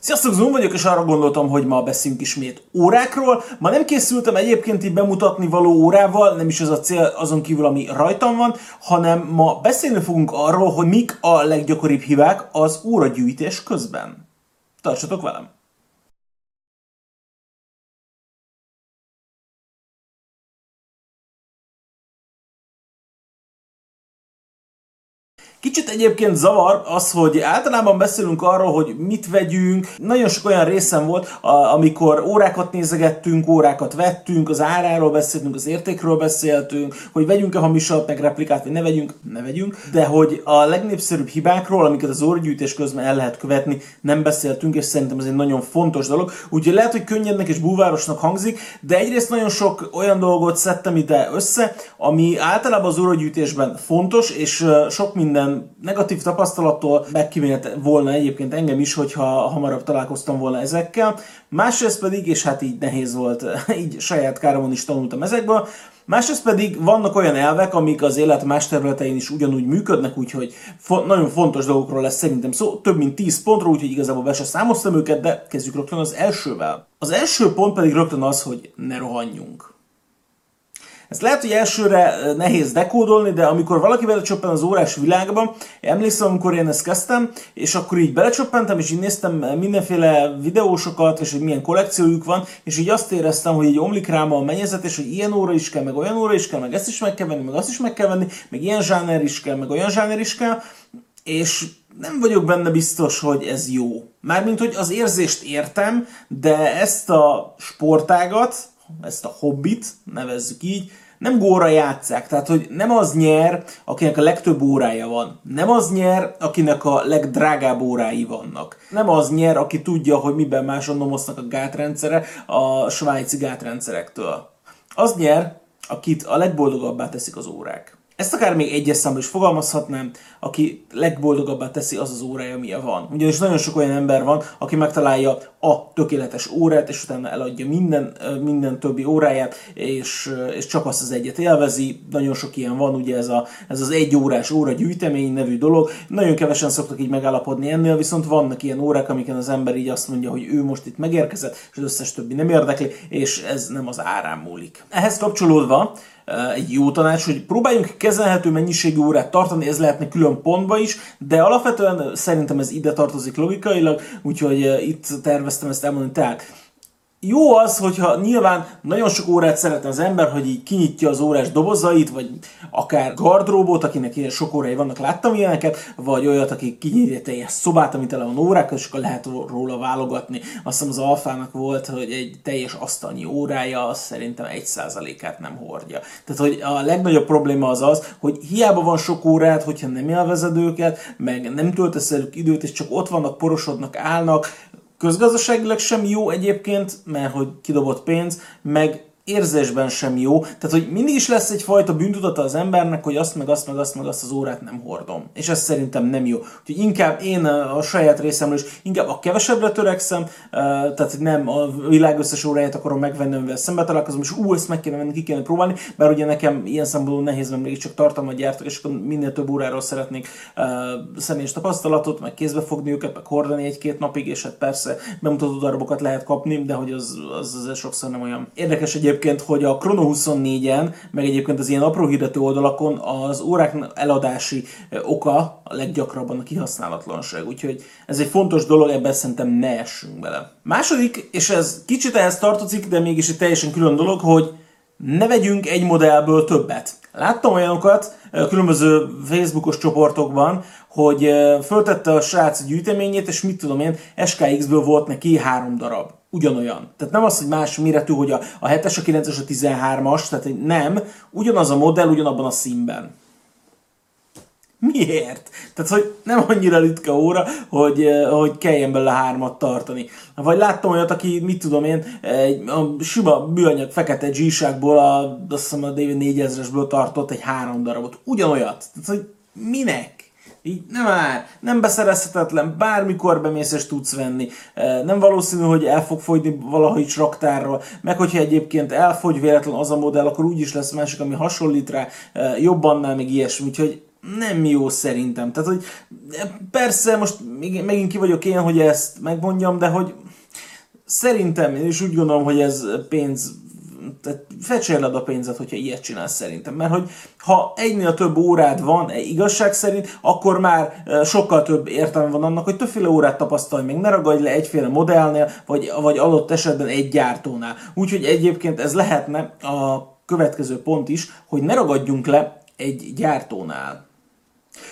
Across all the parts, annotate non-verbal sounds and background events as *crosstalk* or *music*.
Sziasztok, Zoom vagyok, és arra gondoltam, hogy ma beszélünk ismét órákról. Ma nem készültem egyébként így bemutatni való órával, nem is ez a cél azon kívül, ami rajtam van, hanem ma beszélni fogunk arról, hogy mik a leggyakoribb hibák az óragyűjtés közben. Tartsatok velem! Kicsit egyébként zavar az, hogy általában beszélünk arról, hogy mit vegyünk. Nagyon sok olyan részem volt, amikor órákat nézegettünk, órákat vettünk, az áráról beszéltünk, az értékről beszéltünk, hogy vegyünk-e hamisat, meg replikát, vagy ne vegyünk, ne vegyünk. De hogy a legnépszerűbb hibákról, amiket az óragyűjtés közben el lehet követni, nem beszéltünk, és szerintem ez egy nagyon fontos dolog. Úgyhogy lehet, hogy könnyednek és búvárosnak hangzik, de egyrészt nagyon sok olyan dolgot szedtem ide össze, ami általában az óragyűjtésben fontos, és sok minden negatív tapasztalattól megkímélt volna egyébként engem is, hogyha hamarabb találkoztam volna ezekkel. Másrészt pedig, és hát így nehéz volt, *laughs* így saját káromon is tanultam ezekből, Másrészt pedig vannak olyan elvek, amik az élet más területein is ugyanúgy működnek, úgyhogy fo- nagyon fontos dolgokról lesz szerintem szó, több mint 10 pontról, úgyhogy igazából be se számoztam őket, de kezdjük rögtön az elsővel. Az első pont pedig rögtön az, hogy ne rohanjunk. Ezt lehet, hogy elsőre nehéz dekódolni, de amikor valaki belecsöppen az órás világba, emlékszem, amikor én ezt kezdtem, és akkor így belecsöppentem, és így néztem mindenféle videósokat, és hogy milyen kollekciójuk van, és így azt éreztem, hogy így omlik rám a mennyezet, és hogy ilyen óra is kell, meg olyan óra is kell, meg ezt is meg kell venni, meg azt is meg kell venni, meg ilyen zsáner is kell, meg olyan zsáner is kell, és nem vagyok benne biztos, hogy ez jó. Mármint, hogy az érzést értem, de ezt a sportágat, ezt a hobbit, nevezzük így, nem góra játszák, tehát hogy nem az nyer, akinek a legtöbb órája van. Nem az nyer, akinek a legdrágább órái vannak. Nem az nyer, aki tudja, hogy miben máson nomosznak a gátrendszere a svájci gátrendszerektől. Az nyer, akit a legboldogabbá teszik az órák. Ezt akár még egyes számban is fogalmazhatnám, aki legboldogabbá teszi az az órája, amilyen van. Ugyanis nagyon sok olyan ember van, aki megtalálja a tökéletes órát, és utána eladja minden, minden többi óráját, és, és csak azt az egyet élvezi. Nagyon sok ilyen van, ugye ez, a, ez az egy órás óra gyűjtemény nevű dolog. Nagyon kevesen szoktak így megállapodni ennél, viszont vannak ilyen órák, amiken az ember így azt mondja, hogy ő most itt megérkezett, és az összes többi nem érdekli, és ez nem az árán múlik. Ehhez kapcsolódva egy jó tanács, hogy próbáljunk kezelhető mennyiségű órát tartani, ez lehetne külön pontba is, de alapvetően szerintem ez ide tartozik logikailag, úgyhogy itt terveztem ezt elmondani. Tehát jó az, hogyha nyilván nagyon sok órát szeretne az ember, hogy így kinyitja az órás dobozait, vagy akár gardróbot, akinek ilyen sok órái vannak, láttam ilyeneket, vagy olyat, aki kinyitja teljes szobát, amit tele van órákkal, és akkor lehet róla válogatni. Azt hiszem az alfának volt, hogy egy teljes asztalnyi órája, az szerintem egy százalékát nem hordja. Tehát, hogy a legnagyobb probléma az az, hogy hiába van sok órát, hogyha nem élvezed őket, meg nem töltesz el időt, és csak ott vannak, porosodnak, állnak, közgazdaságilag sem jó egyébként, mert hogy kidobott pénz, meg érzésben sem jó. Tehát, hogy mindig is lesz egyfajta bűntudata az embernek, hogy azt meg azt meg azt meg azt az órát nem hordom. És ez szerintem nem jó. Úgyhogy inkább én a saját részemről is inkább a kevesebbre törekszem, tehát nem a világ összes óráját akarom megvenni, amivel szembe találkozom, és ú, ezt meg kéne venni, ki kéne próbálni, mert ugye nekem ilyen szempontból nehéz, mert mégiscsak tartalmat gyártok, és akkor minél több óráról szeretnék személyes tapasztalatot, meg kézbe fogni őket, meg hordani egy-két napig, és hát persze bemutató darabokat lehet kapni, de hogy az, az, az sokszor nem olyan érdekes egyébként egyébként, hogy a Chrono 24-en, meg egyébként az ilyen apró hirdető oldalakon az órák eladási oka a leggyakrabban a kihasználatlanság. Úgyhogy ez egy fontos dolog, ebben szerintem ne essünk bele. Második, és ez kicsit ehhez tartozik, de mégis egy teljesen külön dolog, hogy ne vegyünk egy modellből többet. Láttam olyanokat különböző Facebookos csoportokban, hogy föltette a srác gyűjteményét, és mit tudom én, SKX-ből volt neki három darab ugyanolyan. Tehát nem az, hogy más méretű, hogy a, a 7-es, a 9-es, a 13-as, tehát nem, ugyanaz a modell, ugyanabban a színben. Miért? Tehát, hogy nem annyira ritka óra, hogy, eh, hogy kelljen bele hármat tartani. Vagy láttam olyat, aki, mit tudom én, egy a sima műanyag fekete g a, azt hiszem a David 4000-esből tartott egy három darabot. Ugyanolyat. Tehát, hogy minek? Így nem már, nem beszerezhetetlen, bármikor bemész és tudsz venni. Nem valószínű, hogy el fog fogyni valahogy raktárról, meg hogyha egyébként elfogy véletlen az a modell, akkor úgyis lesz másik, ami hasonlít rá, jobban, meg ilyesmi. Úgyhogy nem jó szerintem. Tehát, hogy persze most megint ki vagyok én, hogy ezt megmondjam, de hogy szerintem, én is úgy gondolom, hogy ez pénz tehát fecsérled a pénzet, hogyha ilyet csinálsz szerintem. Mert hogy ha egynél több órád van igazság szerint, akkor már sokkal több értelme van annak, hogy többféle órát tapasztalj meg, ne ragadj le egyféle modellnél, vagy, vagy adott esetben egy gyártónál. Úgyhogy egyébként ez lehetne a következő pont is, hogy ne ragadjunk le egy gyártónál.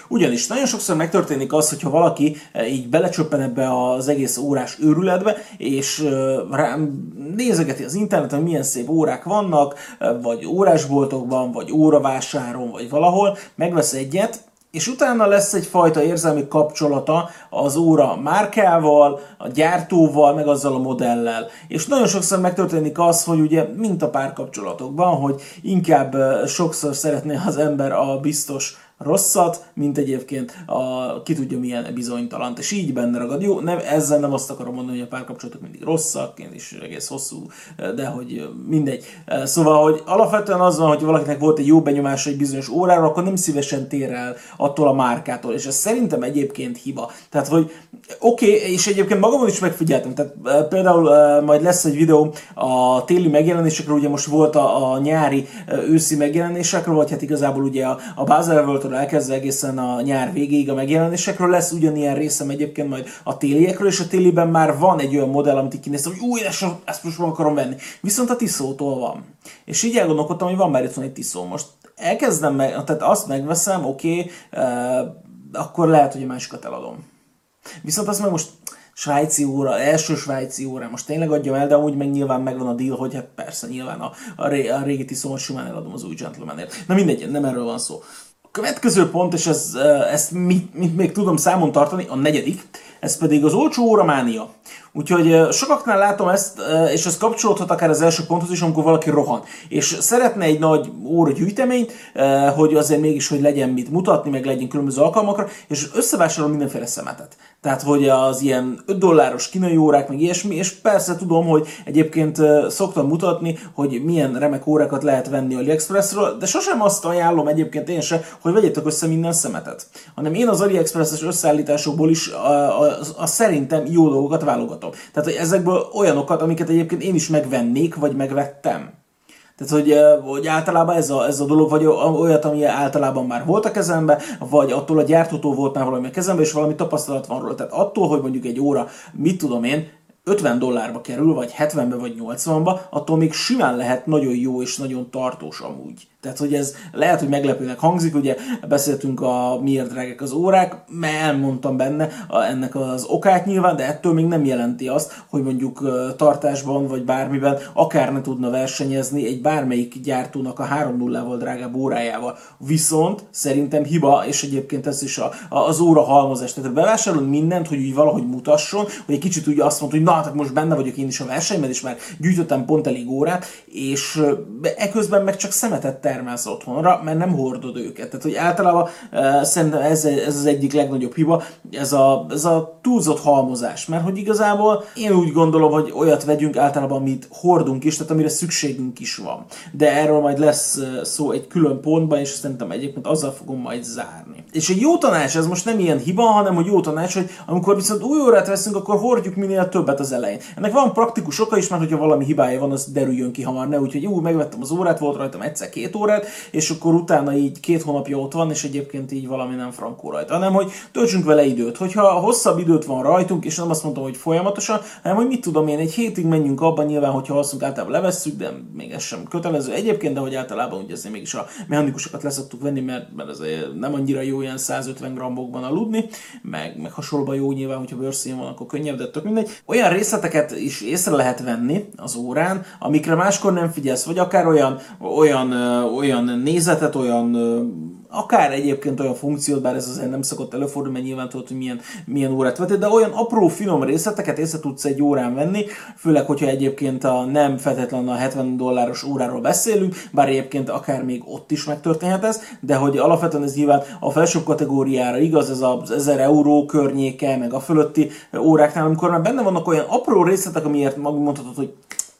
Ugyanis nagyon sokszor megtörténik az, hogyha valaki eh, így belecsöppen ebbe az egész órás őrületbe, és eh, nézegeti az interneten, milyen szép órák vannak, eh, vagy órásboltokban, vagy óravásáron, vagy valahol, megvesz egyet, és utána lesz egyfajta érzelmi kapcsolata az óra márkával, a gyártóval, meg azzal a modellel. És nagyon sokszor megtörténik az, hogy ugye, mint a párkapcsolatokban, hogy inkább sokszor szeretné az ember a biztos rosszat, mint egyébként a ki tudja milyen bizonytalant, és így benne ragad. Jó, nem, ezzel nem azt akarom mondani, hogy a párkapcsolatok mindig rosszak, én is egész hosszú, de hogy mindegy. Szóval, hogy alapvetően az van, hogy valakinek volt egy jó benyomása egy bizonyos órára, akkor nem szívesen tér el attól a márkától, és ez szerintem egyébként hiba. Tehát, hogy oké, okay, és egyébként magamon is megfigyeltem, tehát például majd lesz egy videó a téli megjelenésekről, ugye most volt a, a nyári őszi megjelenésekről, vagy hát igazából ugye a, a Basel hónaptól elkezdve egészen a nyár végéig a megjelenésekről lesz ugyanilyen részem egyébként majd a téliekről, és a téliben már van egy olyan modell, amit kinéztem, hogy új, ezt, ezt most meg akarom venni. Viszont a Tiszótól van. És így elgondolkodtam, hogy van már itt van egy Tiszó. Most elkezdem meg, tehát azt megveszem, oké, okay, uh, akkor lehet, hogy a másikat eladom. Viszont azt meg most svájci óra, első svájci óra, most tényleg adjam el, de úgy meg nyilván megvan a deal, hogy hát persze nyilván a, a, ré, a régi tiszómat simán eladom az új gentlemanért. Na mindegy, nem erről van szó. Következő pont, és ez, ezt mit, mit még tudom számon tartani, a negyedik, ez pedig az olcsó óramánia. Úgyhogy sokaknál látom ezt, és ez kapcsolódhat akár az első ponthoz is, amikor valaki rohan. És szeretne egy nagy óra gyűjteményt, hogy azért mégis, hogy legyen mit mutatni, meg legyen különböző alkalmakra, és összevásárol mindenféle szemetet. Tehát, hogy az ilyen 5 dolláros kínai órák, meg ilyesmi, és persze tudom, hogy egyébként szoktam mutatni, hogy milyen remek órákat lehet venni AliExpressről, de sosem azt ajánlom egyébként én se, hogy vegyétek össze minden szemetet. Hanem én az AliExpress-es összeállításokból is a, a, a, a szerintem jó dolgokat válogatom. Tehát, hogy ezekből olyanokat, amiket egyébként én is megvennék, vagy megvettem. Tehát, hogy, hogy általában ez a, ez a dolog, vagy olyat, ami általában már volt a kezembe, vagy attól a gyártótól volt már valami a kezembe, és valami tapasztalat van róla. Tehát attól, hogy mondjuk egy óra, mit tudom én, 50 dollárba kerül, vagy 70-be, vagy 80-ba, attól még simán lehet nagyon jó és nagyon tartós amúgy. Tehát, hogy ez lehet, hogy meglepőnek hangzik, ugye beszéltünk a miért drágák az órák, mert elmondtam benne ennek az okát nyilván, de ettől még nem jelenti azt, hogy mondjuk tartásban vagy bármiben akár ne tudna versenyezni egy bármelyik gyártónak a 3 0 val drágább órájával. Viszont szerintem hiba, és egyébként ez is a, a, az óra halmozás. Tehát bevásárolunk mindent, hogy úgy valahogy mutasson, hogy egy kicsit úgy azt mondta, hogy na, hát most benne vagyok én is a versenyben, és már gyűjtöttem pont elég órát, és eközben meg csak szemetett termelsz otthonra, mert nem hordod őket. Tehát, hogy általában uh, szerintem ez, ez az egyik legnagyobb hiba, ez a, ez a túlzott halmozás, mert hogy igazából én úgy gondolom, hogy olyat vegyünk általában, amit hordunk is, tehát amire szükségünk is van. De erről majd lesz szó egy külön pontban, és szerintem egyébként azzal fogom majd zárni. És egy jó tanács, ez most nem ilyen hiba, hanem hogy jó tanács, hogy amikor viszont új órát veszünk, akkor hordjuk minél többet az elején. Ennek van praktikus oka is, mert hogyha valami hibája van, az derüljön ki hamar, ne úgyhogy úgy megvettem az órát, volt rajtam egyszer két órát, és akkor utána így két hónapja ott van, és egyébként így valami nem frankó rajta, hanem hogy töltsünk vele időt. Hogyha hosszabb időt van rajtunk, és nem azt mondtam, hogy folyamatosan, hanem hogy mit tudom én, egy hétig menjünk abban, nyilván, hogyha azt általában levesszük, de még ez sem kötelező egyébként, de hogy általában ugye azért mégis a mechanikusokat leszoktuk venni, mert, mert ez nem annyira jó ilyen 150 grammokban aludni, meg, meg hasonlóban jó nyilván, hogyha bőrszín van, akkor könnyebb, de tök mindegy. Olyan részleteket is észre lehet venni az órán, amikre máskor nem figyelsz, vagy akár olyan, olyan, olyan nézetet, olyan akár egyébként olyan funkciót, bár ez azért nem szokott előfordulni, mert nyilván tudod, hogy milyen, milyen órát vetted, de olyan apró, finom részleteket észre tudsz egy órán venni, főleg, hogyha egyébként a nem feltétlenül a 70 dolláros óráról beszélünk, bár egyébként akár még ott is megtörténhet ez, de hogy alapvetően ez nyilván a felsőbb kategóriára igaz, ez az 1000 euró környéke, meg a fölötti óráknál, amikor már benne vannak olyan apró részletek, amiért mondhatod, hogy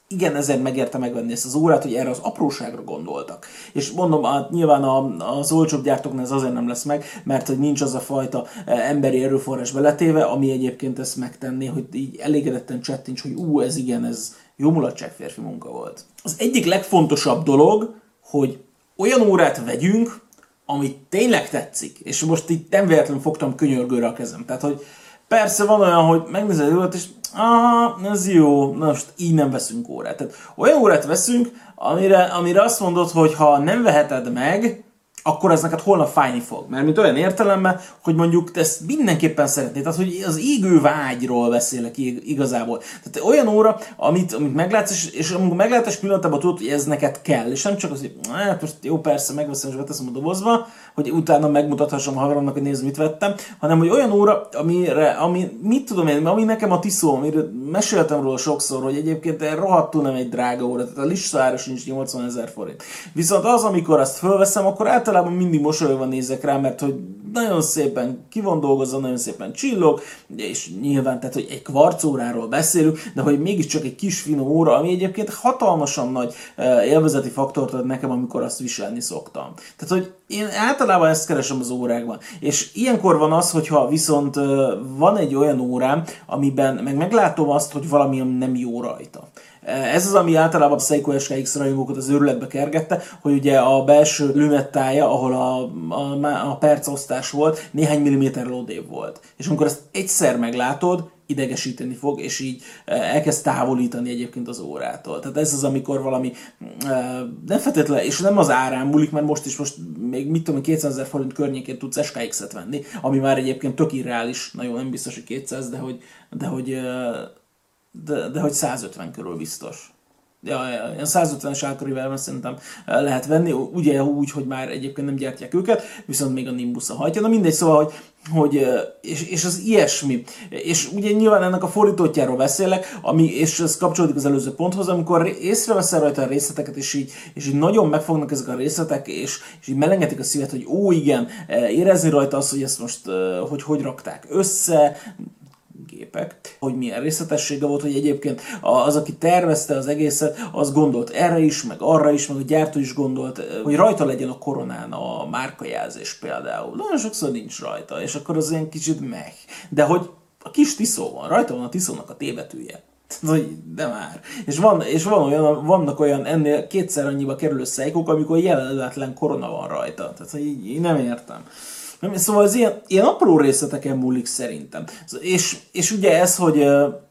igen, ezért megérte megvenni ezt az órát, hogy erre az apróságra gondoltak. És mondom, hát nyilván a, az olcsóbb gyártóknál ez azért nem lesz meg, mert hogy nincs az a fajta e, emberi erőforrás beletéve, ami egyébként ezt megtenné, hogy így elégedetten csettints, hogy ú, ez igen, ez jó mulatság férfi munka volt. Az egyik legfontosabb dolog, hogy olyan órát vegyünk, ami tényleg tetszik. És most itt nem véletlenül fogtam könyörgőre a kezem. Tehát, hogy persze van olyan, hogy megnézed órát, és aha, ez jó, na most így nem veszünk órát. Tehát olyan órát veszünk, amire, amire azt mondod, hogy ha nem veheted meg, akkor ez neked holnap fájni fog. Mert mint olyan értelemben, hogy mondjuk te ezt mindenképpen szeretnéd, tehát hogy az égő vágyról beszélek igazából. Tehát olyan óra, amit, amit meglátsz, és, és amikor meglátás pillanatában tudod, hogy ez neked kell, és nem csak az, hogy hát most jó, persze, megveszem és beteszem a dobozba, hogy utána megmutathassam a haveromnak, hogy nézd, mit vettem, hanem hogy olyan óra, amire, ami, mit tudom én, ami nekem a tiszó, amire meséltem róla sokszor, hogy egyébként rohadtul nem egy drága óra, tehát a listára sincs 80 ezer forint. Viszont az, amikor azt fölveszem, akkor általában mindig mosolyogva nézek rá, mert hogy nagyon szépen ki van dolgozva, nagyon szépen csillog, és nyilván, tehát hogy egy kvarcóráról beszélünk, de hogy mégiscsak egy kis finom óra, ami egyébként hatalmasan nagy élvezeti faktort ad nekem, amikor azt viselni szoktam. Tehát, hogy én általában ezt keresem az órákban. És ilyenkor van az, hogyha viszont van egy olyan órám, amiben meg meglátom azt, hogy valami nem jó rajta. Ez az, ami általában a Seiko SKX rajongókat az őrületbe kergette, hogy ugye a belső lünettája, ahol a, a, a percosztás volt, néhány milliméter lódébb volt. És amikor ezt egyszer meglátod, idegesíteni fog, és így elkezd távolítani egyébként az órától. Tehát ez az, amikor valami nem feltétlenül, és nem az árán múlik, mert most is most még mit tudom, 200 ezer forint környékén tudsz SKX-et venni, ami már egyébként tök irreális, nagyon nem biztos, hogy 200, de hogy, de hogy de, de hogy 150 körül biztos. Ja, ilyen 150-es árkorivel szerintem lehet venni, ugye úgy, hogy már egyébként nem gyártják őket, viszont még a Nimbus a hajtja. Na mindegy, szóval, hogy, hogy és, és az ilyesmi. És ugye nyilván ennek a fordítottjáról beszélek, ami, és ez kapcsolódik az előző ponthoz, amikor észreveszel rajta a részleteket, és így, és így nagyon megfognak ezek a részletek, és, és így melengetik a szívet, hogy ó igen, érezni rajta azt, hogy ezt most hogy hogy rakták össze, gépek, hogy milyen részletessége volt, hogy egyébként az, aki tervezte az egészet, az gondolt erre is, meg arra is, meg a gyártó is gondolt, hogy rajta legyen a koronán a márkajelzés például. Nagyon sokszor nincs rajta, és akkor az ilyen kicsit meg. De hogy a kis tiszó van, rajta van a tiszónak a tévetője. De már. És, van, és van olyan, vannak olyan ennél kétszer annyiba kerülő szejkok, amikor jelenletlen korona van rajta. Tehát így, így nem értem. Szóval az ilyen, ilyen apró részleteken múlik szerintem. És, és ugye ez, hogy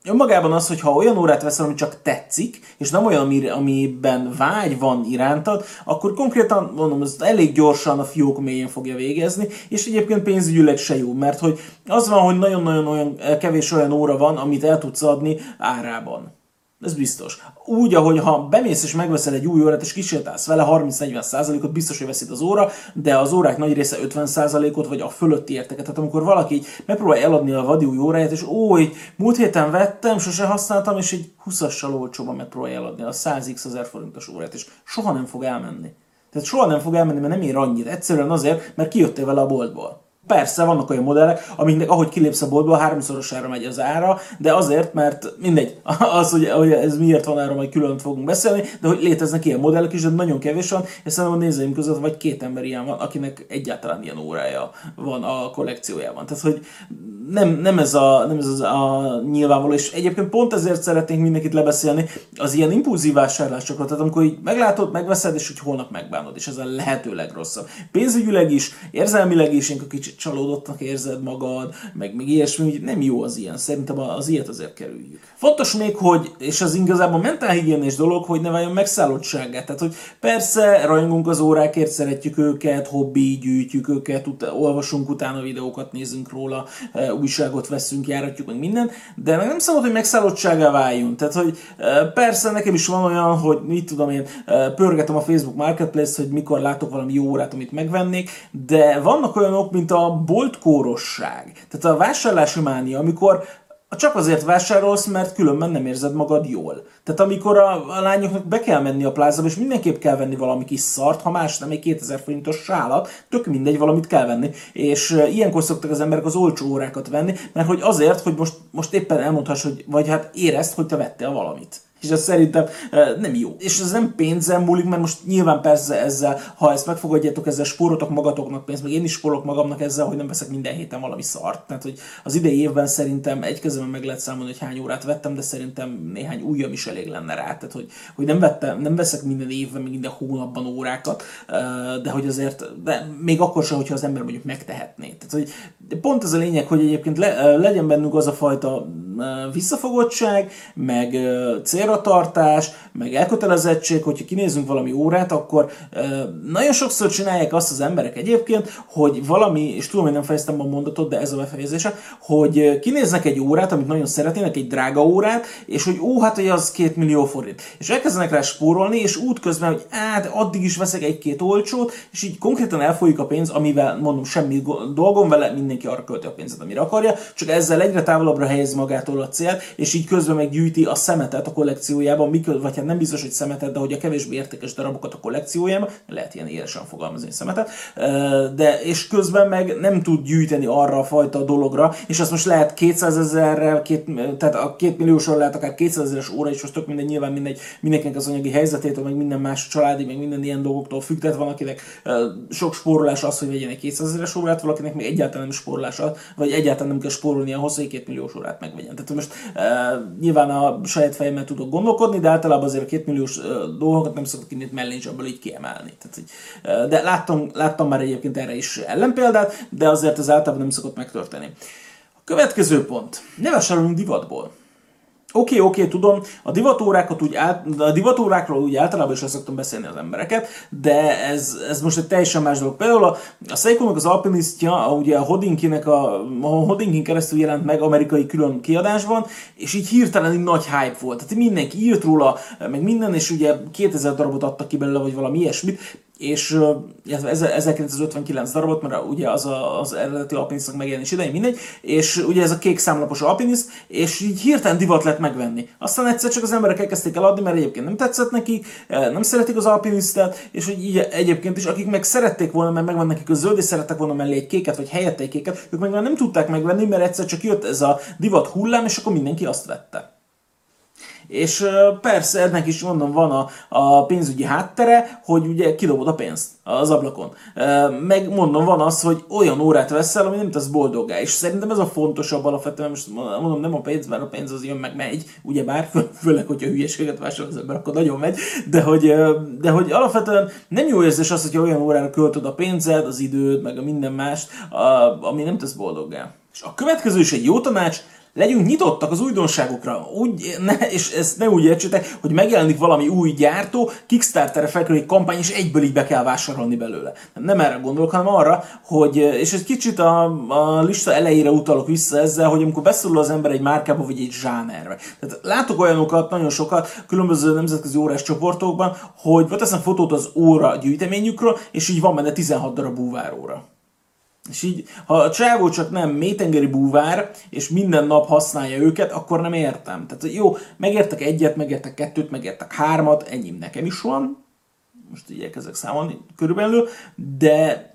önmagában az, hogy ha olyan órát veszel, ami csak tetszik, és nem olyan, amiben vágy van irántad, akkor konkrétan, mondom, ez elég gyorsan a fiók mélyén fogja végezni, és egyébként pénzügyileg se jó, mert hogy az van, hogy nagyon-nagyon olyan kevés olyan óra van, amit el tudsz adni árában. Ez biztos. Úgy, ahogy ha bemész és megveszel egy új órát és kísértálsz vele 30-40%-ot, biztos, hogy veszít az óra, de az órák nagy része 50%-ot vagy a fölötti érteket. Tehát amikor valaki így megpróbálja eladni a vadi új óráját, és ó, így múlt héten vettem, sose használtam, és egy 20-assal olcsóban megpróbálja eladni a 100x ezer forintos órát, és soha nem fog elmenni. Tehát soha nem fog elmenni, mert nem ér annyit. Egyszerűen azért, mert kijöttél vele a boltból. Persze, vannak olyan modellek, amiknek ahogy kilépsz a boltból, háromszorosára megy az ára, de azért, mert mindegy, *laughs* az, hogy, hogy ez miért van, erről majd külön fogunk beszélni, de hogy léteznek ilyen modellek is, de nagyon kevés van, és szerintem a nézőim között vagy két ember ilyen van, akinek egyáltalán ilyen órája van a kollekciójában. Tehát, hogy nem, nem ez, a, nem ez az a nyilvánvaló, és egyébként pont ezért szeretnénk mindenkit lebeszélni az ilyen impulzív vásárlásokra, tehát amikor így meglátod, megveszed, és hogy holnap megbánod, és ez a lehető legrosszabb. Pénzügyileg is, érzelmileg is, én kicsit csalódottnak érzed magad, meg még ilyesmi, nem jó az ilyen, szerintem az ilyet azért kerüljük. Fontos még, hogy, és az igazából mentálhigiénés dolog, hogy ne váljon megszállottságát. Tehát, hogy persze rajongunk az órákért, szeretjük őket, hobbi, gyűjtjük őket, ut- olvasunk utána videókat, nézünk róla, újságot veszünk, járatjuk meg minden, de meg nem szabad, hogy megszállottságá váljon. Tehát, hogy persze nekem is van olyan, hogy mit tudom én, pörgetem a Facebook Marketplace, hogy mikor látok valami jó órát, amit megvennék, de vannak olyanok, mint a boltkórosság. Tehát a vásárlási mánia, amikor csak azért vásárolsz, mert különben nem érzed magad jól. Tehát amikor a, a lányoknak be kell menni a plázába, és mindenképp kell venni valami kis szart, ha más nem egy 2000 forintos sálat, tök mindegy, valamit kell venni. És uh, ilyenkor szoktak az emberek az olcsó órákat venni, mert hogy azért, hogy most, most éppen elmondhass, hogy vagy hát érezd, hogy te vettél valamit. És ez szerintem nem jó. És ez nem pénzem múlik, mert most nyilván persze ezzel, ha ezt megfogadjátok, ezzel spórotok magatoknak pénzt, meg én is spórolok magamnak ezzel, hogy nem veszek minden héten valami szart. Tehát, hogy az idei évben szerintem egy kezemben meg lehet számolni, hogy hány órát vettem, de szerintem néhány újam is elég lenne rá. Tehát, hogy, hogy nem, vettem, nem veszek minden évben, meg minden hónapban órákat, de hogy azért, de még akkor sem, hogyha az ember mondjuk megtehetné. Tehát, hogy pont ez a lényeg, hogy egyébként le, legyen bennünk az a fajta visszafogottság, meg célra tartás, meg elkötelezettség, hogyha kinézünk valami órát, akkor nagyon sokszor csinálják azt az emberek egyébként, hogy valami, és tudom, hogy nem fejeztem a mondatot, de ez a befejezése, hogy kinéznek egy órát, amit nagyon szeretnének, egy drága órát, és hogy ó, hát hogy az két millió forint. És elkezdenek rá spórolni, és útközben, hogy hát addig is veszek egy-két olcsót, és így konkrétan elfolyik a pénz, amivel mondom semmi dolgom vele, mindenki arra költi a pénzet, amire akarja, csak ezzel egyre távolabbra helyez magától a cél, és így közben meggyűjti a szemetet a kollekciójában, mikor, vagy hát nem biztos, hogy szemetet, de hogy a kevésbé értékes darabokat a kollekciójában, lehet ilyen élesen fogalmazni szemetet, de és közben meg nem tud gyűjteni arra a fajta dologra, és azt most lehet 200 ezerrel, két, tehát a két milliósról lehet akár 200 ezeres óra is, most tök minden nyilván mindegy, mindenkinek az anyagi helyzetétől, meg minden más családi, meg minden ilyen dolgoktól függ, tehát van, akinek sok spórolás az, hogy vegyen egy 200 ezeres órát, valakinek még egyáltalán nem spórolás, vagy egyáltalán nem kell spórolni ahhoz, hogy két milliós órát megvegyen. Tehát most uh, nyilván a saját fejemmel tudok gondolkodni, de általában azért a két milliós uh, dolgokat nem szoktak innét mellé ebből így kiemelni. Tehát, hogy, de láttam, láttam már egyébként erre is ellenpéldát, de azért ez általában nem szokott megtörténni. A következő pont. Ne vásárolunk divatból. Oké, oké, tudom, a divatórákat úgy át, a divatórákról úgy általában is szoktam beszélni az embereket, de ez, ez most egy teljesen más dolog. Például a, a Seiko az Alpinistja, ugye a Hodinkinek a, a Hodinkin keresztül jelent meg amerikai külön kiadásban, és így hirtelen egy nagy hype volt. Tehát mindenki írt róla, meg minden, és ugye 2000 darabot adtak ki belőle, vagy valami ilyesmit, és 1959 darabot, mert ugye az a, az eredeti alpinisztnak megjelenés idején mindegy, és ugye ez a kék számlapos alpiniszt, és így hirtelen divat lett megvenni. Aztán egyszer csak az emberek elkezdték eladni, mert egyébként nem tetszett nekik, nem szeretik az alpinisztet, és hogy így egyébként is, akik meg szerették volna, mert megvan nekik a zöld, és szerettek volna mellé egy kéket, vagy helyette egy kéket, ők meg nem tudták megvenni, mert egyszer csak jött ez a divat hullám, és akkor mindenki azt vette. És persze ennek is mondom van a, a pénzügyi háttere, hogy ugye kidobod a pénzt az ablakon. Meg mondom van az, hogy olyan órát veszel, ami nem tesz boldoggá. És szerintem ez a fontosabb alapvetően, most mondom nem a pénz, mert a pénz az jön meg megy, ugye bár, főleg, hogyha hülyeséget vásárol az ember, akkor nagyon megy, de hogy, de hogy alapvetően nem jó érzés az, hogy olyan órára költöd a pénzed, az időd, meg a minden mást, ami nem tesz boldoggá. És a következő is egy jó tanács, legyünk nyitottak az újdonságokra, úgy, ne, és ezt ne úgy értsétek, hogy megjelenik valami új gyártó, Kickstarterre felkerül egy kampány, és egyből így be kell vásárolni belőle. Nem erre gondolok, hanem arra, hogy, és egy kicsit a, a lista elejére utalok vissza ezzel, hogy amikor beszorul az ember egy márkába, vagy egy zsánerbe. Tehát látok olyanokat, nagyon sokat, különböző nemzetközi órás csoportokban, hogy teszem fotót az óra gyűjteményükről, és így van benne 16 darab búváróra. És így, ha a csávó csak nem mélytengeri búvár, és minden nap használja őket, akkor nem értem. Tehát jó, megértek egyet, megértek kettőt, megértek hármat, ennyi nekem is van. Most így elkezdek számolni körülbelül, de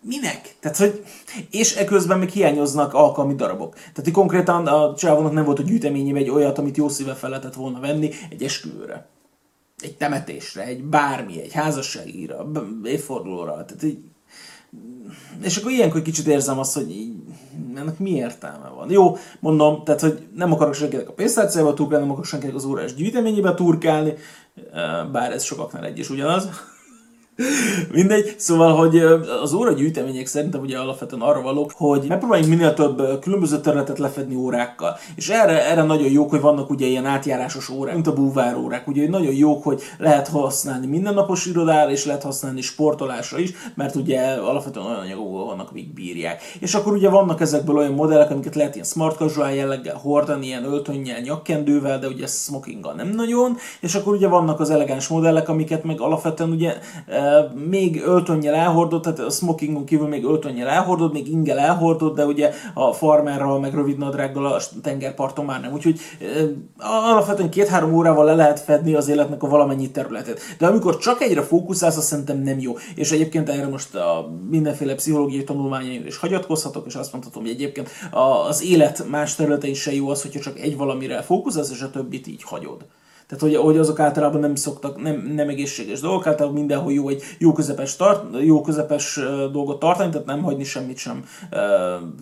minek? Tehát, hogy, és eközben még hiányoznak alkalmi darabok. Tehát, konkrétan a csávónak nem volt a gyűjteményében egy olyat, amit jó szíve fel lehetett volna venni egy esküvőre. Egy temetésre, egy bármi, egy házasságira, évfordulóra. Tehát így és akkor ilyenkor kicsit érzem azt, hogy így, ennek mi értelme van. Jó, mondom, tehát, hogy nem akarok senkinek a pénztárcájába turkálni, nem akarok senkinek az órás gyűjteményébe turkálni, bár ez sokaknál egy is ugyanaz. Mindegy, szóval, hogy az óra gyűjtemények szerintem ugye alapvetően arra valók, hogy megpróbáljunk minél több különböző területet lefedni órákkal. És erre, erre nagyon jók, hogy vannak ugye ilyen átjárásos órák, mint a búvár órák. Ugye nagyon jók, hogy lehet használni mindennapos irodára, és lehet használni sportolásra is, mert ugye alapvetően olyan anyagok vannak, amik bírják. És akkor ugye vannak ezekből olyan modellek, amiket lehet ilyen smart casual jelleggel hordani, ilyen öltönnyel, nyakkendővel, de ugye smokinggal nem nagyon. És akkor ugye vannak az elegáns modellek, amiket meg alapvetően ugye még öltönnyel elhordott, tehát a smokingon kívül még öltönnyel elhordott, még ingel elhordott, de ugye a farmerral, meg rövid nadrággal a tengerparton már nem. Úgyhogy alapvetően két-három órával le lehet fedni az életnek a valamennyi területet. De amikor csak egyre fókuszálsz, azt szerintem nem jó. És egyébként erre most a mindenféle pszichológiai tanulmányaimra is hagyatkozhatok, és azt mondhatom, hogy egyébként az élet más területein se jó az, hogyha csak egy valamire fókuszálsz, és a többit így hagyod. Tehát, hogy, hogy azok általában nem szoktak, nem, nem egészséges dolgok, általában mindenhol jó egy jó közepes, tart, jó közepes dolgot tartani, tehát nem hagyni semmit sem uh,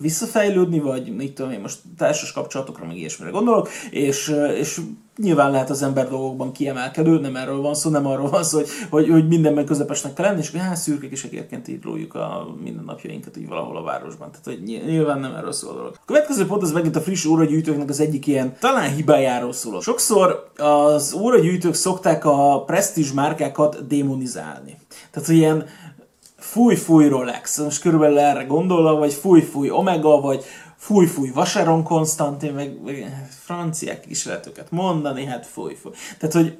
visszafejlődni, vagy mit tudom én, most társas kapcsolatokra, meg ilyesmire gondolok, és, és nyilván lehet az ember dolgokban kiemelkedő, nem erről van szó, nem arról van szó, hogy, hogy, hogy mindenben közepesnek kell lenni, és hát szürkék és egérként így lójuk a mindennapjainkat így valahol a városban. Tehát, hogy nyilván nem erről szól a dolog. A következő pont az megint a friss óragyűjtőknek az egyik ilyen talán hibájáról szól. Sokszor az óragyűjtők szokták a presztízs márkákat démonizálni. Tehát, hogy ilyen fúj-fúj Rolex, most körülbelül erre gondolva, vagy fúj-fúj Omega, vagy fúj, fúj, Vaseron Konstantin, meg, meg franciák őket mondani, hát fúj, fúj. Tehát, hogy,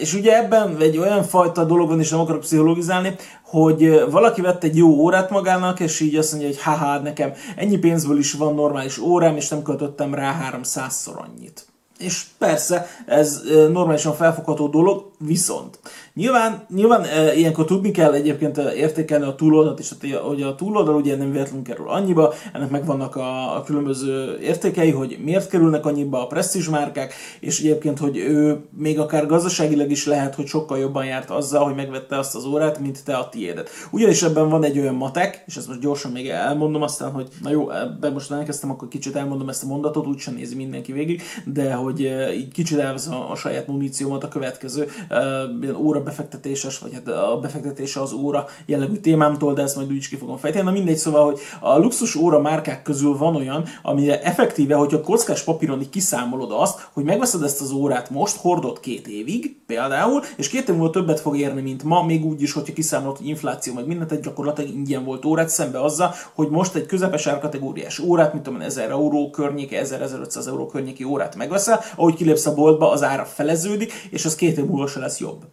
és ugye ebben egy olyan fajta dologon is nem akarok pszichologizálni, hogy valaki vett egy jó órát magának, és így azt mondja, hogy haha, nekem ennyi pénzből is van normális órám, és nem költöttem rá 300-szor annyit. És persze, ez normálisan felfogható dolog, viszont Nyilván, nyilván e, ilyenkor tudni kell egyébként értékelni a túloldalt, és hogy a túloldal ugye nem véletlenül kerül annyiba, ennek megvannak a, a különböző értékei, hogy miért kerülnek annyiba a presztízs márkák, és egyébként, hogy ő még akár gazdaságilag is lehet, hogy sokkal jobban járt azzal, hogy megvette azt az órát, mint te a tiédet. Ugyanis ebben van egy olyan matek, és ezt most gyorsan még elmondom aztán, hogy na jó, ebbe most elkezdtem, akkor kicsit elmondom ezt a mondatot, úgysem nézi mindenki végig, de hogy így kicsit elveszem a, a saját muníciómat a következő uh, óra befektetéses, vagy hát a befektetése az óra jellegű témámtól, de ezt majd úgy is ki fogom fejteni. Na mindegy, szóval, hogy a luxus óra márkák közül van olyan, amire effektíve, hogyha kockás papíron így kiszámolod azt, hogy megveszed ezt az órát most, hordott két évig például, és két év múlva többet fog érni, mint ma, még úgy is, hogyha kiszámolod, hogy infláció, meg mindent, egy gyakorlatilag ingyen volt órát, szembe azzal, hogy most egy közepes árkategóriás órát, mint tudom, 1000 euró környéke, 1000-1500 euró környéki órát megveszel, ahogy kilépsz a boltba, az ára feleződik, és az két év múlva se lesz jobb.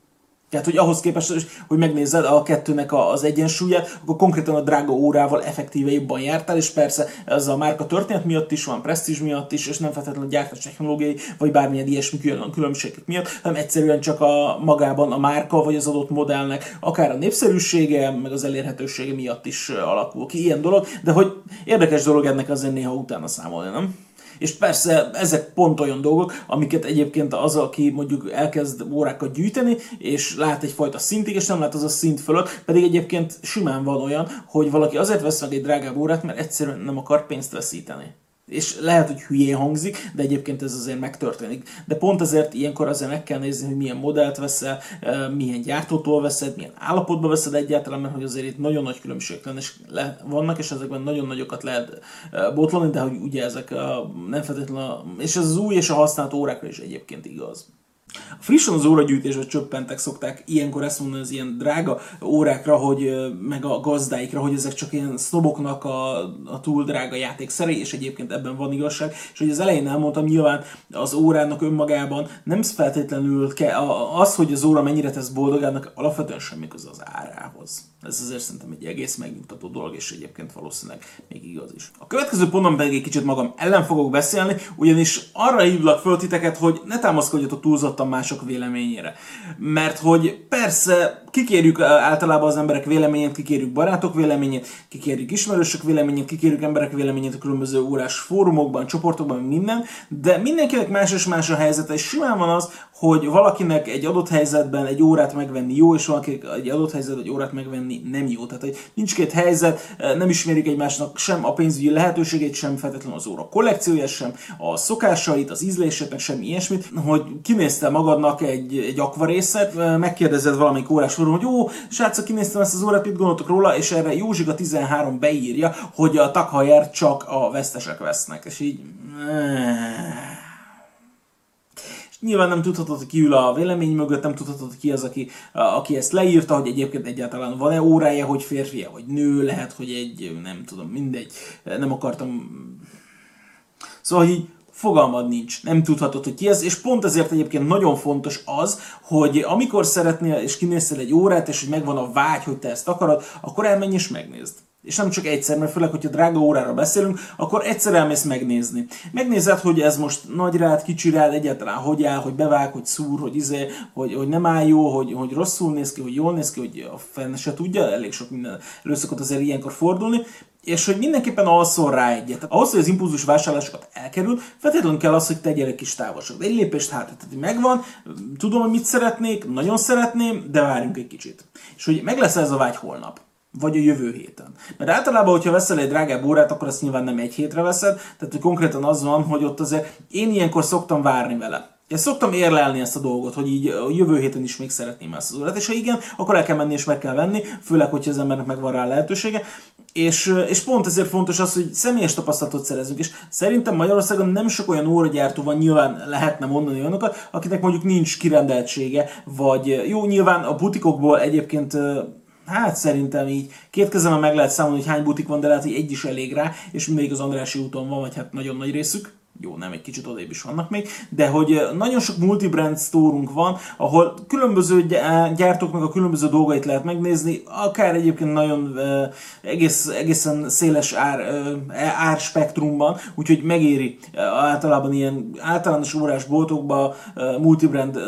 Tehát, hogy ahhoz képest, hogy megnézed a kettőnek az egyensúlyát, akkor konkrétan a drága órával effektíve jobban jártál, és persze ez a márka történet miatt is van, presztízs miatt is, és nem feltétlenül gyártás technológiai, vagy bármilyen ilyesmi különbségek miatt, hanem egyszerűen csak a magában a márka, vagy az adott modellnek akár a népszerűsége, meg az elérhetősége miatt is alakul ki ilyen dolog, de hogy érdekes dolog ennek azért néha utána számolni, nem? És persze ezek pont olyan dolgok, amiket egyébként az, aki mondjuk elkezd órákat gyűjteni, és lát egyfajta szintig, és nem lát az a szint fölött, pedig egyébként simán van olyan, hogy valaki azért vesz meg egy drágább órát, mert egyszerűen nem akar pénzt veszíteni. És lehet, hogy hülyén hangzik, de egyébként ez azért megtörténik. De pont ezért ilyenkor azért meg kell nézni, hogy milyen modellt veszel, milyen gyártótól veszed, milyen állapotban veszed egyáltalán, mert hogy azért itt nagyon nagy különbségek vannak, és ezekben nagyon nagyokat lehet botlani, de hogy ugye ezek nem feltétlenül, és ez az új és a használt órákra is egyébként igaz. Frissen az óragyűjtésbe csöppentek szokták ilyenkor ezt mondani az ilyen drága órákra, hogy meg a gazdáikra, hogy ezek csak ilyen sznoboknak a, a túl drága játékszerei, és egyébként ebben van igazság. És hogy az elején elmondtam, nyilván az órának önmagában nem feltétlenül kell, az, hogy az óra mennyire tesz boldogának, alapvetően semmi köze az árához. Ez azért szerintem egy egész megnyugtató dolog, és egyébként valószínűleg még igaz is. A következő ponton pedig egy kicsit magam ellen fogok beszélni, ugyanis arra hívlak föl titeket, hogy ne támaszkodjatok túlzottan mások véleményére. Mert hogy persze kikérjük általában az emberek véleményét, kikérjük barátok véleményét, kikérjük ismerősök véleményét, kikérjük emberek véleményét a különböző órás fórumokban, csoportokban, minden, de mindenkinek más és más a helyzete, és simán van az, hogy valakinek egy adott helyzetben egy órát megvenni jó, és valakinek egy adott helyzetben egy órát megvenni nem jó. Tehát, hogy nincs két helyzet, nem ismerik egymásnak sem a pénzügyi lehetőségét, sem feltétlenül az óra kollekciója, sem a szokásait, az ízlését, sem ilyesmit, hogy kinézte magadnak egy, egy akvarészet, megkérdezed valamelyik órás fórum, hogy jó, srácok, kinéztem ezt az órát, mit gondoltok róla, és erre Józsika 13 beírja, hogy a takhajer csak a vesztesek vesznek, és így... Nyilván nem tudhatod, ki ül a vélemény mögött, nem tudhatod, ki az, aki, aki ezt leírta, hogy egyébként egyáltalán van-e órája, hogy férfi vagy nő, lehet, hogy egy, nem tudom, mindegy, nem akartam... Szóval így fogalmad nincs, nem tudhatod, hogy ki ez, és pont ezért egyébként nagyon fontos az, hogy amikor szeretnél és kinéztél egy órát, és hogy megvan a vágy, hogy te ezt akarod, akkor elmenj és megnézd. És nem csak egyszer, mert főleg, hogyha drága órára beszélünk, akkor egyszer elmész megnézni. Megnézed, hogy ez most nagy rád, kicsi rád, egyáltalán hogy áll, hogy bevág, hogy szúr, hogy izé, hogy, hogy nem áll jó, hogy, hogy rosszul néz ki, hogy jól néz ki, hogy a fenn se tudja, elég sok minden előszokott azért ilyenkor fordulni, és hogy mindenképpen alszol rá egyet. Ahhoz, hogy az impulzus vásárlásokat elkerül, feltétlenül kell az, hogy tegyél egy kis távolságot. Egy lépést hátra, tehát megvan, tudom, hogy mit szeretnék, nagyon szeretném, de várjunk egy kicsit. És hogy meg lesz ez a vágy holnap vagy a jövő héten. Mert általában, hogyha veszel egy drágább órát, akkor azt nyilván nem egy hétre veszed, tehát hogy konkrétan az van, hogy ott azért én ilyenkor szoktam várni vele. Én szoktam érlelni ezt a dolgot, hogy így a jövő héten is még szeretném ezt az órát, és ha igen, akkor el kell menni és meg kell venni, főleg, hogyha az embernek megvan rá lehetősége. És, és pont ezért fontos az, hogy személyes tapasztalatot szerezünk. És szerintem Magyarországon nem sok olyan óragyártó van, nyilván lehetne mondani olyanokat, akinek mondjuk nincs kirendeltsége, vagy jó, nyilván a butikokból egyébként Hát szerintem így két kezemben meg lehet számolni, hogy hány butik van, de lehet, hogy egy is elég rá, és még az Andrási úton van, vagy hát nagyon nagy részük jó, nem egy kicsit odébb is vannak még, de hogy nagyon sok multibrand sztórunk van, ahol különböző gyártóknak a különböző dolgait lehet megnézni, akár egyébként nagyon egész, egészen széles ár, árspektrumban, úgyhogy megéri általában ilyen általános órás boltokba, multibrand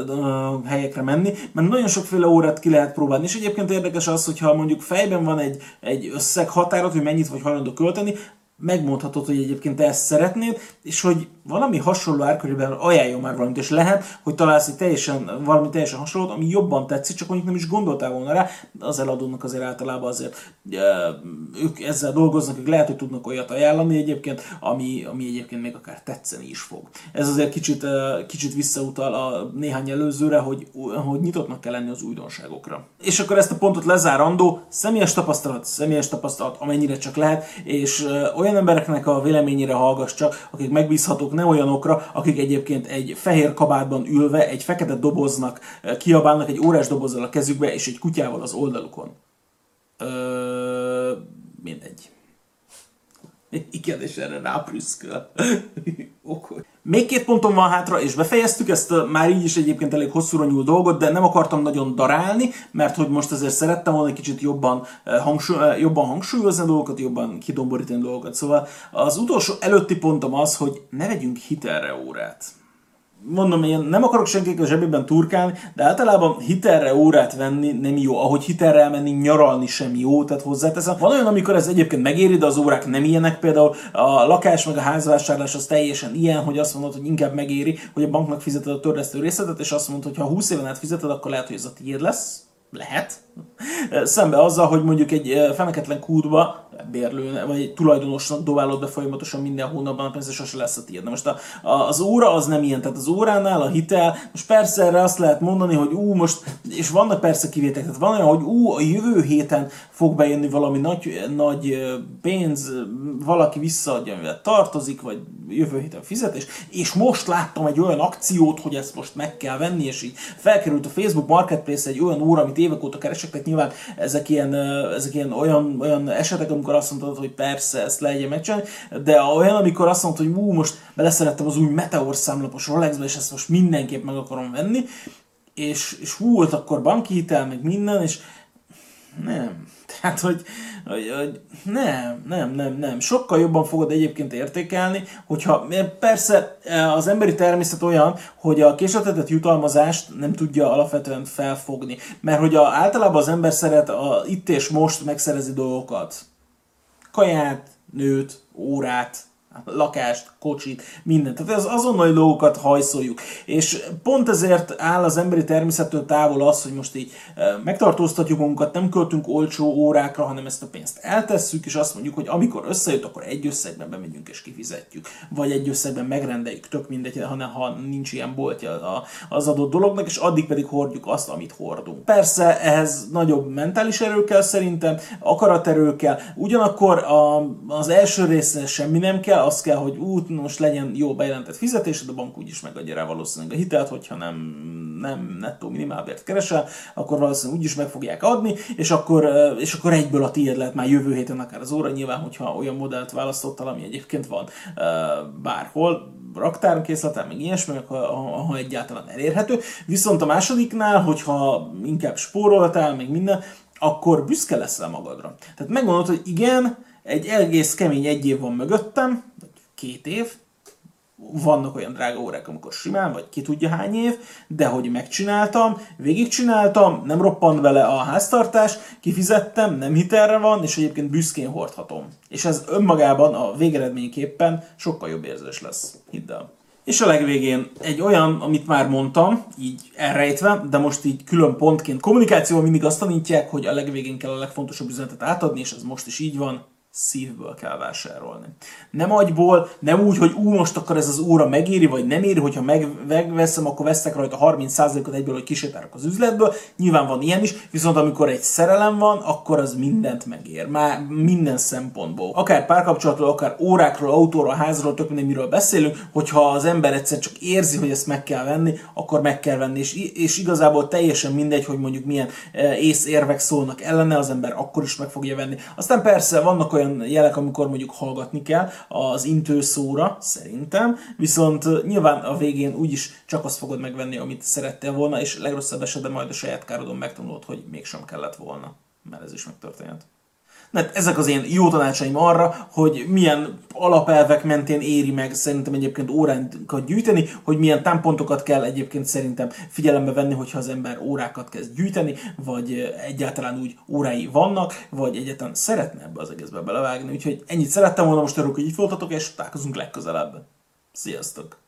helyekre menni, mert nagyon sokféle órát ki lehet próbálni, és egyébként érdekes az, hogyha mondjuk fejben van egy, egy összeg határat, hogy mennyit vagy hajlandó költeni, megmondhatod, hogy egyébként te ezt szeretnéd, és hogy valami hasonló árkörében ajánljon már valamit, és lehet, hogy találsz egy teljesen, valami teljesen hasonlót, ami jobban tetszik, csak mondjuk nem is gondoltál volna rá, az eladónak azért általában azért ők ezzel dolgoznak, ők lehet, hogy tudnak olyat ajánlani egyébként, ami, ami egyébként még akár tetszeni is fog. Ez azért kicsit, kicsit visszautal a néhány előzőre, hogy, hogy nyitottnak kell lenni az újdonságokra. És akkor ezt a pontot lezárandó, személyes tapasztalat, személyes tapasztalat, amennyire csak lehet, és olyan embereknek a véleményére hallgass csak, akik megbízhatók, nem olyanokra, akik egyébként egy fehér kabátban ülve, egy fekete doboznak kiabálnak, egy órás dobozzal a kezükbe, és egy kutyával az oldalukon. Ö, mindegy. Igen, és erre ráprüszköl. *laughs* okay. Még két pontom van hátra, és befejeztük ezt a, már így is egyébként elég hosszúra nyúl dolgot, de nem akartam nagyon darálni, mert hogy most azért szerettem volna egy kicsit jobban, hangsúly, jobban hangsúlyozni a dolgokat, jobban kidomborítani a dolgokat. Szóval az utolsó előtti pontom az, hogy ne vegyünk hitelre órát mondom, én nem akarok senkik a zsebében turkálni, de általában hitelre órát venni nem jó, ahogy hitelre elmenni nyaralni sem jó, tehát hozzáteszem. Van olyan, amikor ez egyébként megéri, de az órák nem ilyenek, például a lakás meg a házvásárlás az teljesen ilyen, hogy azt mondod, hogy inkább megéri, hogy a banknak fizeted a törlesztő részletet, és azt mondod, hogy ha 20 éven át fizeted, akkor lehet, hogy ez a tiéd lesz. Lehet. Szembe azzal, hogy mondjuk egy feneketlen kútba bérlő, vagy egy tulajdonosnak dobálod be folyamatosan minden hónapban, pénze sose lesz a tiéd. Most a, a, az óra az nem ilyen, tehát az óránál a hitel, most persze erre azt lehet mondani, hogy ú, most, és vannak persze kivételek, tehát van olyan, hogy ú, a jövő héten fog bejönni valami nagy, nagy pénz, valaki visszaadja, amivel tartozik, vagy jövő héten fizetés, és most láttam egy olyan akciót, hogy ezt most meg kell venni, és így felkerült a Facebook Marketplace egy olyan óra, amit évek óta keresek, tehát nyilván ezek ilyen, ezek ilyen olyan, olyan esetek, amikor azt mondtad, hogy persze, ezt legyen megcsinálni, de olyan, amikor azt mondtad, hogy ú, most beleszerettem az új Meteor számlapos Rolexbe, és ezt most mindenképp meg akarom venni, és, és hú, volt akkor banki hitel, meg minden, és nem. Tehát, hogy, hogy, hogy nem, nem, nem, nem. Sokkal jobban fogod egyébként értékelni, hogyha persze e, az emberi természet olyan, hogy a késletetett jutalmazást nem tudja alapvetően felfogni. Mert hogy a, általában az ember szeret a itt és most megszerezni dolgokat. Kaját, nőt, órát, lakást, kocsit, mindent. Tehát az azonnali dolgokat hajszoljuk. És pont ezért áll az emberi természettől távol az, hogy most így megtartóztatjuk magunkat, nem költünk olcsó órákra, hanem ezt a pénzt eltesszük, és azt mondjuk, hogy amikor összejött, akkor egy összegben bemegyünk és kifizetjük. Vagy egy összegben megrendeljük, tök mindegy, hanem ha nincs ilyen boltja az adott dolognak, és addig pedig hordjuk azt, amit hordunk. Persze ehhez nagyobb mentális erő kell szerintem, akaraterő kell, ugyanakkor a, az első része semmi nem kell, az kell, hogy út, most legyen jó bejelentett fizetésed, a bank úgyis megadja rá valószínűleg a hitelt, hogyha nem, nem nettó minimálbért keresel, akkor valószínűleg úgyis meg fogják adni, és akkor, és akkor egyből a tiéd lehet már jövő héten akár az óra, nyilván, hogyha olyan modellt választottál, ami egyébként van bárhol, raktárkészletem, meg ilyesmi, ha, ha egyáltalán elérhető. Viszont a másodiknál, hogyha inkább spóroltál, meg minden, akkor büszke leszel magadra. Tehát megmondod, hogy igen, egy egész kemény egy év van mögöttem, két év, vannak olyan drága órák, amikor simán, vagy ki tudja hány év, de hogy megcsináltam, végigcsináltam, nem roppant bele a háztartás, kifizettem, nem hitelre van, és egyébként büszkén hordhatom. És ez önmagában a végeredményképpen sokkal jobb érzés lesz, hidd el. És a legvégén egy olyan, amit már mondtam, így elrejtve, de most így külön pontként kommunikációval mindig azt tanítják, hogy a legvégén kell a legfontosabb üzenetet átadni, és ez most is így van, szívből kell vásárolni. Nem agyból, nem úgy, hogy ú, most akkor ez az óra megéri, vagy nem éri, hogyha meg, megveszem, akkor veszek rajta 30%-ot egyből, hogy kisétálok az üzletből. Nyilván van ilyen is, viszont amikor egy szerelem van, akkor az mindent megér. Már minden szempontból. Akár párkapcsolatról, akár órákról, autóról, házról, tök minden miről beszélünk, hogyha az ember egyszer csak érzi, hogy ezt meg kell venni, akkor meg kell venni. És, és igazából teljesen mindegy, hogy mondjuk milyen eh, észérvek szólnak ellene, az ember akkor is meg fogja venni. Aztán persze vannak olyan olyan jelek, amikor mondjuk hallgatni kell az intőszóra, szerintem, viszont nyilván a végén úgyis csak azt fogod megvenni, amit szerettél volna, és legrosszabb esetben majd a saját károdon megtanulod, hogy mégsem kellett volna, mert ez is megtörténhet. Mert ezek az én jó tanácsaim arra, hogy milyen alapelvek mentén éri meg szerintem egyébként órákat gyűjteni, hogy milyen támpontokat kell egyébként szerintem figyelembe venni, hogyha az ember órákat kezd gyűjteni, vagy egyáltalán úgy órái vannak, vagy egyáltalán szeretne ebbe az egészbe belevágni. Úgyhogy ennyit szerettem volna most örülök, hogy itt voltatok, és találkozunk legközelebb. Sziasztok!